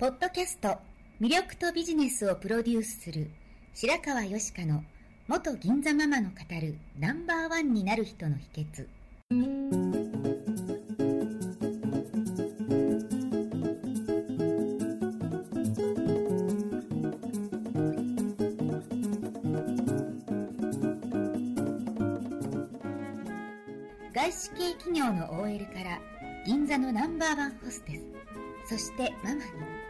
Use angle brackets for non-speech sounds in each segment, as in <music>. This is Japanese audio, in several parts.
ポッドキャスト魅力とビジネスをプロデュースする白川よしかの元銀座ママの語るナンバーワンになる人の秘訣。外資系企業の OL から銀座のナンバーワンホステスそしてママに。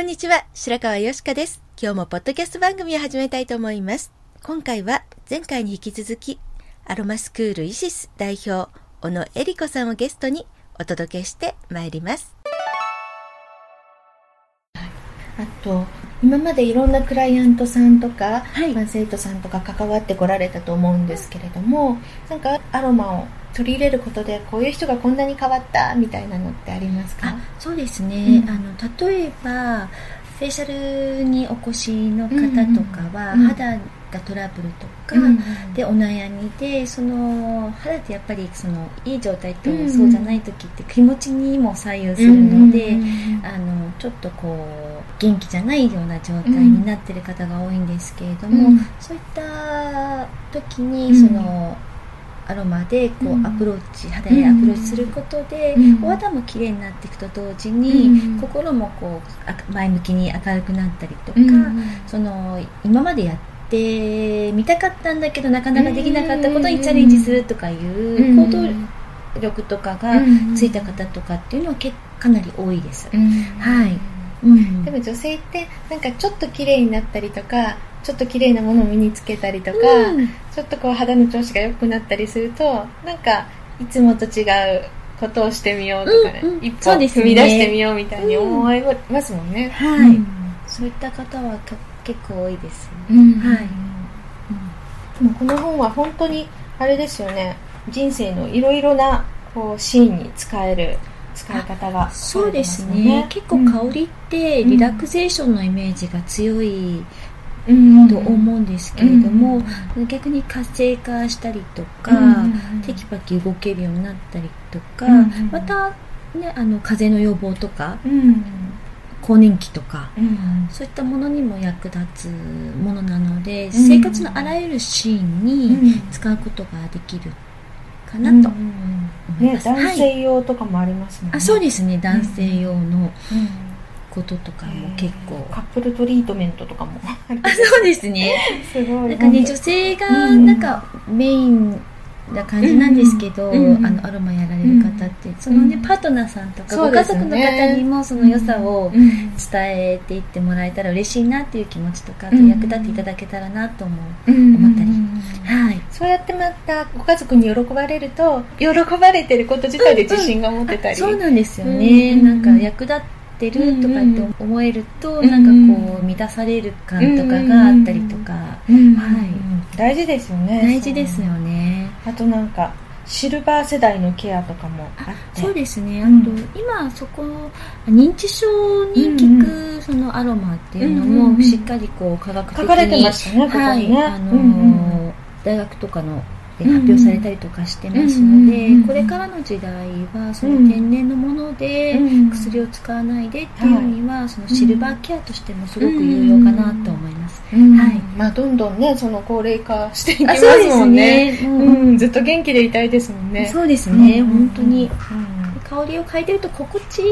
んにちは、白川よしかです。今日もポッドキャスト番組を始めたいと思います。今回は前回に引き続き、アロマスクールイシス代表、小野恵里子さんをゲストにお届けしてまいります。あと今までいろんなクライアントさんとか、はいまあ生徒さんとか関わってこられたと思うんですけれどもなんかアロマを取り入れることでこういう人がこんなに変わったみたいなのってありますか？あそうですね、うん。あの例えばフェイシャルにお越しの方とかは、うんうん。肌がトラブルとか、うんでお悩みでその肌ってやっぱりそのいい状態とうんそうじゃない時って気持ちにも左右するので、あのちょっとこう元気じゃないような状態になってる方が多いんですけれども、うん。そういった時にうん。その、アロマでこうアプローチ、肌へアプローチすることで、うん。お肌も綺麗になっていくと同時に、うん。心もこうあ前向きに明るくなったりとか、うん。その今までやってみたかったんだけどなかなかできなかったことにチャレンジするとかいう行動力とかがついた方とかっていうのは結かなり多いです。うん。はい。うん。でも女性ってなんかちょっと綺麗になったりとかちょっと綺麗なものを身につけたりとか、うん。ちょっとこう肌の調子が良くなったりするとなんかいつもと違うことをしてみようとかね、うんうん。一歩踏み出してみようみたいに思いますもんね。はい、うんそういった方はか結構多いです。うん。はい。でもこの本は本当にあれですよね。人生のいろいろなこうシーンに使える使い方がそうですね。結構香りってリラクゼーションのイメージが強いうんと思うんですけれども、逆に活性化したりとか、テキパキ動けるようになったりとか、うんまた、ね、あの風邪の予防とかうん。更年期とかうん。そういったものにも役立つものなので、生活のあらゆるシーンに使うことができるかなと思いねます。男はい。性用とかもありますもんね。あそうですね。男性用のうんこととかも結構、カップルトリートメントとかも。あそうですね。すごい。なんかね女性がなんかメインな感じなんですけど、うんうんあのアロマやられる方って、そのねうん。パートナーさんとかご家族の方にもその良さをうん。伝えていってもらえたら嬉しいなっていう気持ちとか、あとうん役立っていただけたらなと思う、うん。思ったり。うん。はい。そうやってまたご家族に喜ばれると喜ばれてること自体で自信が持てたり、そうなんですよね、うん。なんか役立ってるとかって思えると、うんなんかこう満たされる感とかがあったりとか、うんはい。大事ですよね大事ですよね。あとなんかシルバー世代のケアとかもあって。そうですね、あうん。と今そこ認知症に効くそのアロマっていうのもしっかりこう科学的に書かれてましたねここはい。あのーうんうん。大学とかので発表されたりとかしてますうんので、これからの時代はその天然のものでうん薬を使わないでっていうには、そのシルバーケアとしてもすごく有用かなと思います。うん。はい。まあどんどんねその高齢化していきまあすもんね。ね。うん。ずっと元気でいたいですもんね。そうですね、うん。本当に。うん。香りを嗅いでると心地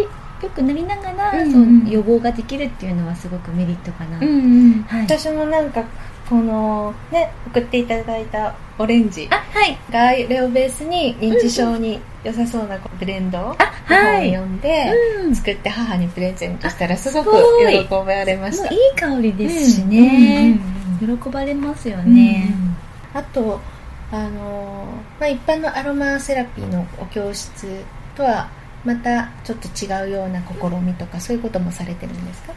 よくなりながら、うんその予防ができるっていうのはすごくメリットかな、うんうん。はい。私もなんかこのね送っていただいたオレンジあはい。があれをベースに認知症に良さそうなブレンドを読んでうん。作って母にプレゼントしたらすごく喜ばれました。いい香りですしね、うん。うんうん。喜ばれますようんね、あとあのまあ、一般のアロマセラピーのお教室とはまたちょっと違うような試みとかそういうこともされてるんですか？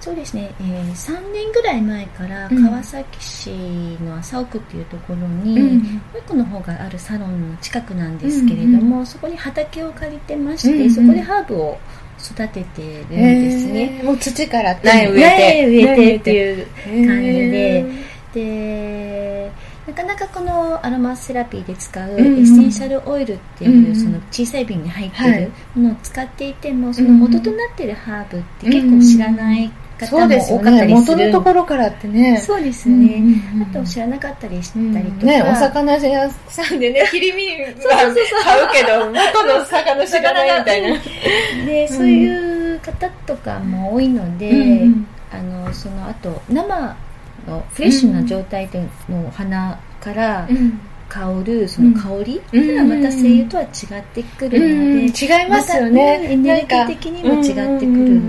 そうですね、えー、3年ぐらい前からうん。川崎市の麻生区っていうところに、うん。もう一個の方があるサロンの近くなんですけれども、そこに畑を借りてまして、うんうんそこでハーブを育ててるんですね。えー。もう土から苗植えて苗植えて。っていうう感じで。でなかなかこのアロマセラピーで使うエうんうん。ッセンシャルオイルっていう、うんうんその小さい瓶に入ってはい。るものを使っていてもその元となっているハーブって結構知らない方も多かったりする元のところからってね。そうですうんね、うんうん。あと知らなかったりしうんたりとか、ねお魚屋さんでね <laughs> 切り身は買うけど元の魚知らないみたいな。でそういう方とかも多いので、うん。あのそのあと生のフレッシュな状態でのお花からうん。香るその香りっていうのはまた精油とは違ってくるので、違いますよね、まエネルギー的にも違ってくる。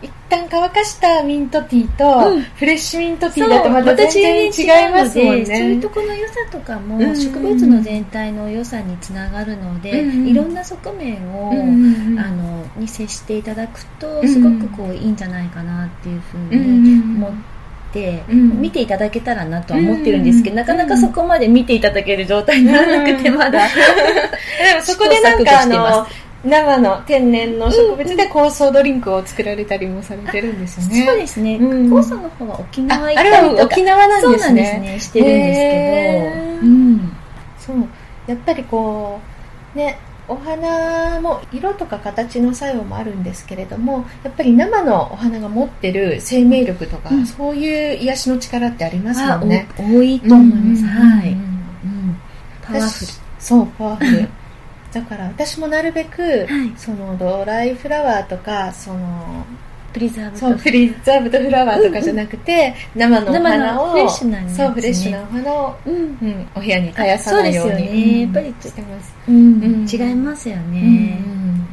一旦乾かしたミントティーと、うん。フレッシュミントティーだとまた全然違いますもんね。そういうところの良さとかも、うん。うん植物の全体の良さにつながるので、うんうんいろんな側面を、うんうんうん。あのに接していただくとうん。すごくこういいんじゃないかなっていうふううんうんにうん。思って、うん。見ていただけたらなとは思ってるんですけど、うん。なかなかそこまで見ていただける状態にならなくてうん。まだ、でもそこでなんかあの生の天然の植物で酵素ドリンクを作られたりもされてるんですよね。そうですね、うん。酵素の方は沖あ縄行ったりとか。は沖縄なんですそうなんですね。ねしてるんですけど、うん。そう。やっぱりこうねお花も色とか形の作用もあるんですけれどもやっぱり生のお花が持ってる生命力とか、うん。そういう癒しの力ってありますあもんね。お多いと思います、はい、うんうんパワフル。そうパワフル。だから私もなるべく、はい。そのドライフラワーとかそのプリザーブそうフリーザーブとフラワーとかじゃなくて、生のお花をフレッシュなねそうフレッシュなお花を、うん。うん、お部屋に絶やさないようにあそうですよね。うんやっぱりしてます。うんうん。違いますよね、うん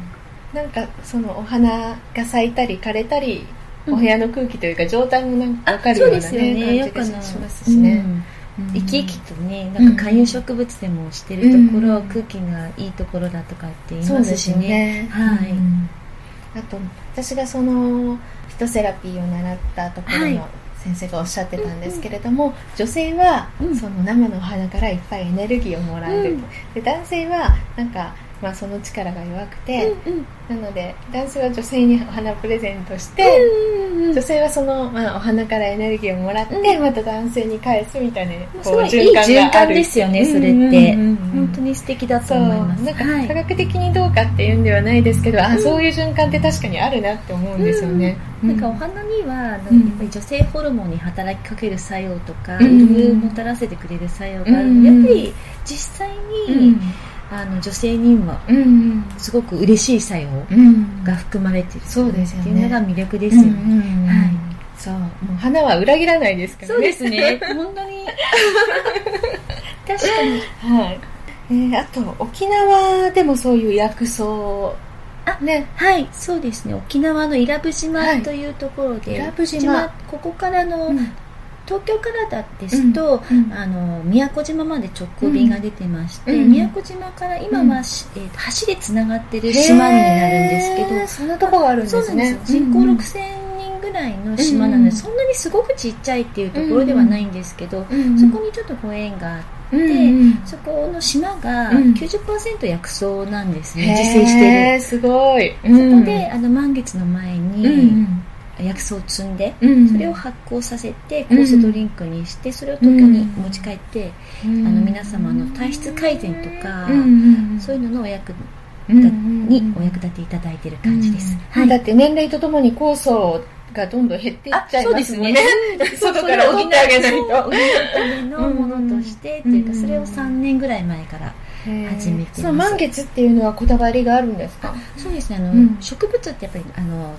なんかそのお花が咲いたり枯れたり、うん。お部屋の空気というか状態もなんか分かるような、ねですよね。よく感じがしますしね、生き生きとねなんか観葉植物でもしてるところ、うん。空気がいいところだとかって言いそうですよますしねね。はい。うんあと私がそのフィトセラピーを習ったところはい。の先生がおっしゃってたんですけれども、女性はうん。その生のお花からいっぱいエネルギーをもらえる。と、うん。で男性はなんか、まあ、その力が弱くて、うんうん。なので男性は女性にお花をプレゼントして、うんうん女性はその、まあ、お花からエネルギーをもらって、うん。また男性に返すみたいなすごいいい循環ですよねそれって、うんうん。うんうん本当に素敵だと思います。なんかはい。科学的にどうかっていうんではないですけど、あうん。そういう循環って確かにあるなって思うんですよね、なんかお花には、あのうん。やっぱり女性ホルモンに働きかける作用とか、うん潤いをもたらせてくれる作用がある。うんので、やっぱり実際に、うんあの女性にはうん。すごく嬉しい作用うん。が含まれている。そうですよね。っていうのが魅力ですよね。はい。そう。もう花は裏切らないですからね。そうですね。本当に。<laughs> 確かに。はい。えー、あと沖縄でもそういう薬草。あね。はい、そうですね。沖縄の伊良部島はい。というところで、伊良部島ここからの、うん東京からだですと、うんあの宮古島まで直行便が出てまして、うん。宮古島から今は、しえーと橋でつながってる島になるんですけど、そんなとこがあるんですね。人口うん6000人ぐらいの島なので、うん。そんなにすごくちっちゃいっていうところではないんですけど、うんそこにちょっとご縁があって、うんそこの島がうん。90%薬草なんですね、自生してる。すごい。そこであの満月の前に薬草を摘んで、うん。それを発酵させて酵素ドリンクにしてそれを東京に持ち帰って、ああの皆様の体質改善とか、そういうののお役にお役立ていためてる感じです。はい。だって年齢とともに酵素がどんどん減っていっちゃいますもんね。そう <laughs> 外から取ってあげないと。補うためのものとしてっていうか、うんそれを3年ぐらい前から始めてその満月っていうのはこだわりがあるんですか？そうですね。あの、うん。植物ってやっぱりあの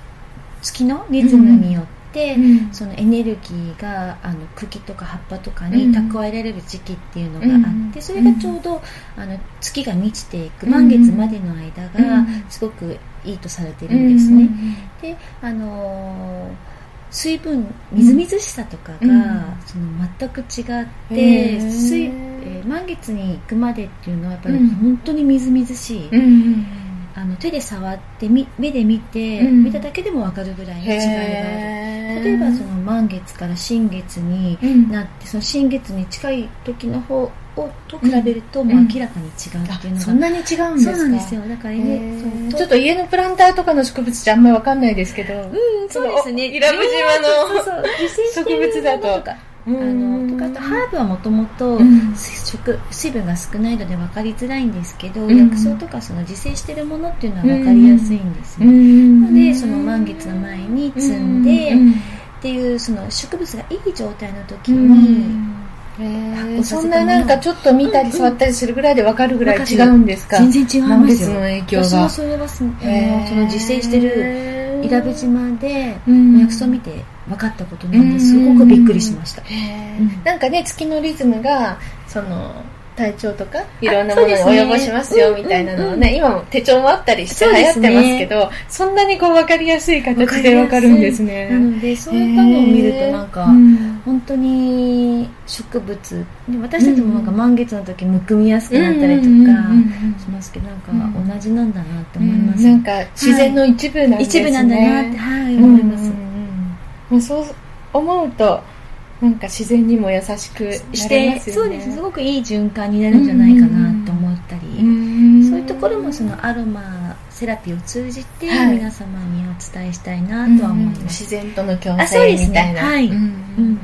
月のリズムによって、そのエネルギーがあの茎とか葉っぱとかに蓄えられる時期っていうのがあって、うんそれがちょうどあの月が満ちていくうん満月までの間がうんすごくいいとされてるんですね。であのー水分みずみずしさとかが、うんその全く違って水えー満月に行くまでっていうのはやっぱりうん。本当にみずみずしい、うんあの手で触ってみ目で見て、うん。見ただけでも分かるぐらいの違いがある。例えばその満月から新月にうん。なってその新月に近い時の方をと比べるとん。もう明らかに違うっていうのが、あそんなに違うんですか？そうなんですよ。だからへねちょっと家のプランターとかの植物じゃあんまりわかんないですけど、うんそうですね。伊良部島の植物だと。あのハーブはもともと水分が少ないので分かりづらいんですけど、うん。薬草とかその自生してるものっていうのは分かりやすいんですね、ん。なのでその満月の前に摘んで、うん。っていうその植物がいい状態の時うに、そんななんかちょっと見たり触ったりするぐらいでわかるぐらい違うんですか？全然違い満月ますよ。の影響が。私もそれはその自生してる伊良部島でうん。薬草見て分かったことなんです。ごくびっくりしました、うん。なんかね月のリズムがその体調とかいろんなものに及ぼしますよみたいなのをね、今も手帳もあったりして流行ってますけどそんなにこう分かりやすい形で分かるんですね。なのでそういったのを見るとなんか、うん本当に植物ね私たちもなんか満月の時むくみやすくなったりとかしますけどなんかうん同じなんだなって思います、なんか自然の一部なんですね、一部なんだなって、思います、うんうんもうそう思うとなんか自然にも優しくしてそうですすごくいい循環になるんじゃないかなと思ったり、うん。そういうところもそのアロマセラピーを通じてはい。皆様にお伝えしたいなとは思います、自然との共生みたいな。はいうん。うん。や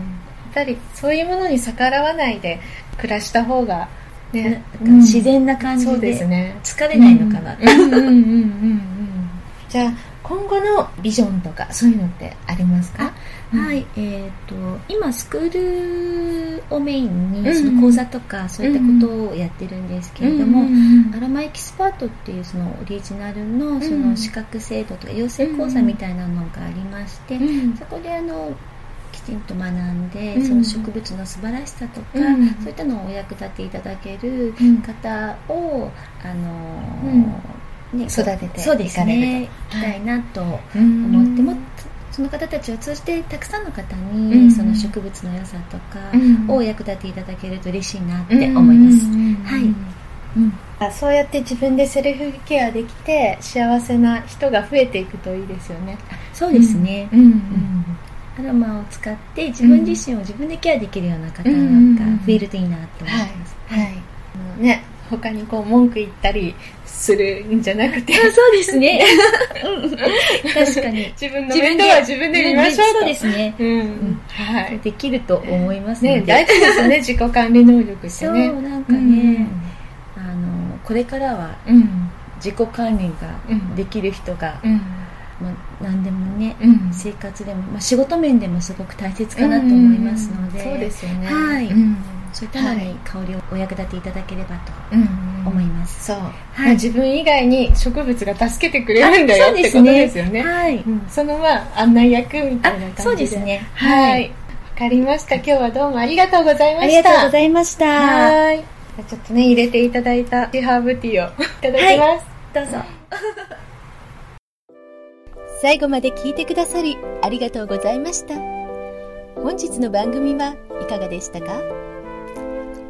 っぱりそういうものに逆らわないで暮らした方がね自然な感じでですね。疲れないのかな、うんうん。うん。うん。うん。うん。<laughs> じゃあ今後のビジョンとかそういうのってありますか？はい、えっ、と今スクールをメインうんにその講座とかそういったことをやってるんですけれども、うんうんアロマエキスパートっていうそのオリジナルのそうん。の資格制度とか養成講座みたいなのがありまして、うんそこであのきちんと学んで、うん。その植物の素晴らしさとか、うん。そういったのをお役立ていただけるうん。方を、あのね、育ててそうですいかれね。るい。きたいなとうん思ってもその方たちを通じてたくさんの方に、うんその植物の良さとかうんを役立ていただけると嬉しいなって思います、はい。うん。あそうやって自分でセルフケアできて幸せな人が増えていくといいですよね。そうですね、うん。うんアロマを使って自分自身を自分でケアできるような方が増えるといいなと思います、はい。ね他にこう文句言ったりするんじゃなくて。あそうですね。確かに。自分の面倒は自分で見ましょうと。そうですね。うん。はい。できると思いますね大事ですね自己管理能力ってそうね。なんかね、あのこれからはうん。自己管理がうん。できる人が、うん。まあ、何でもね、うん。生活でも、まあ、仕事面でもすごく大切かなと思いますので、そうですよね。はい。うんそういったのはいに香りをお役立ていただければとうん思います、そう、い。まあ自分以外に植物が助けてくれるんだよあってことですよね。はい、うん。そのまあ案内役みたいな感じそうですね。はい。わかりました。今日はどうもありがとうございまあした。りがとうございました。はい。ちょっとね、入れていただいたティーハーブティーをいただきます。どうぞ。<laughs> 最後まで聞いてくださりありがとうございました。本日の番組はいかがでしたか？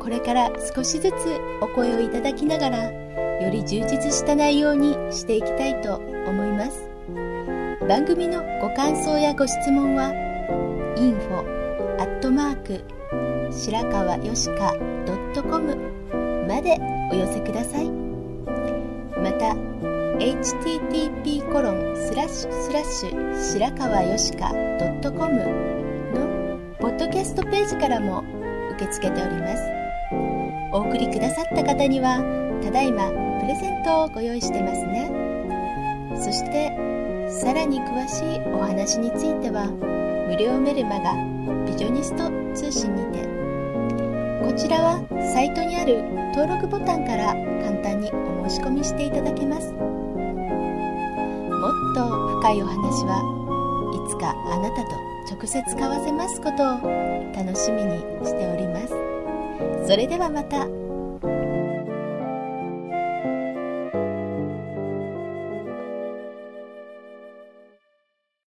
これから少しずつお声をいただきながらより充実した内容にしていきたいと思います。番組のご感想やご質問は info アットマーク白川よしか .com までお寄せください。また http コロンスラッシュスラッシュ白川よしか .com のポッドキャストページからも受け付けております。お送りくださった方にはただいまプレゼントをご用意してますね。そしてさらに詳しいお話については無料メルマガビジョニスト通信にてこちらはサイトにある登録ボタンから簡単にお申し込みしていただけます。もっと深いお話はいつかあなたと直接交わせますことを楽しみにしております。それではまた。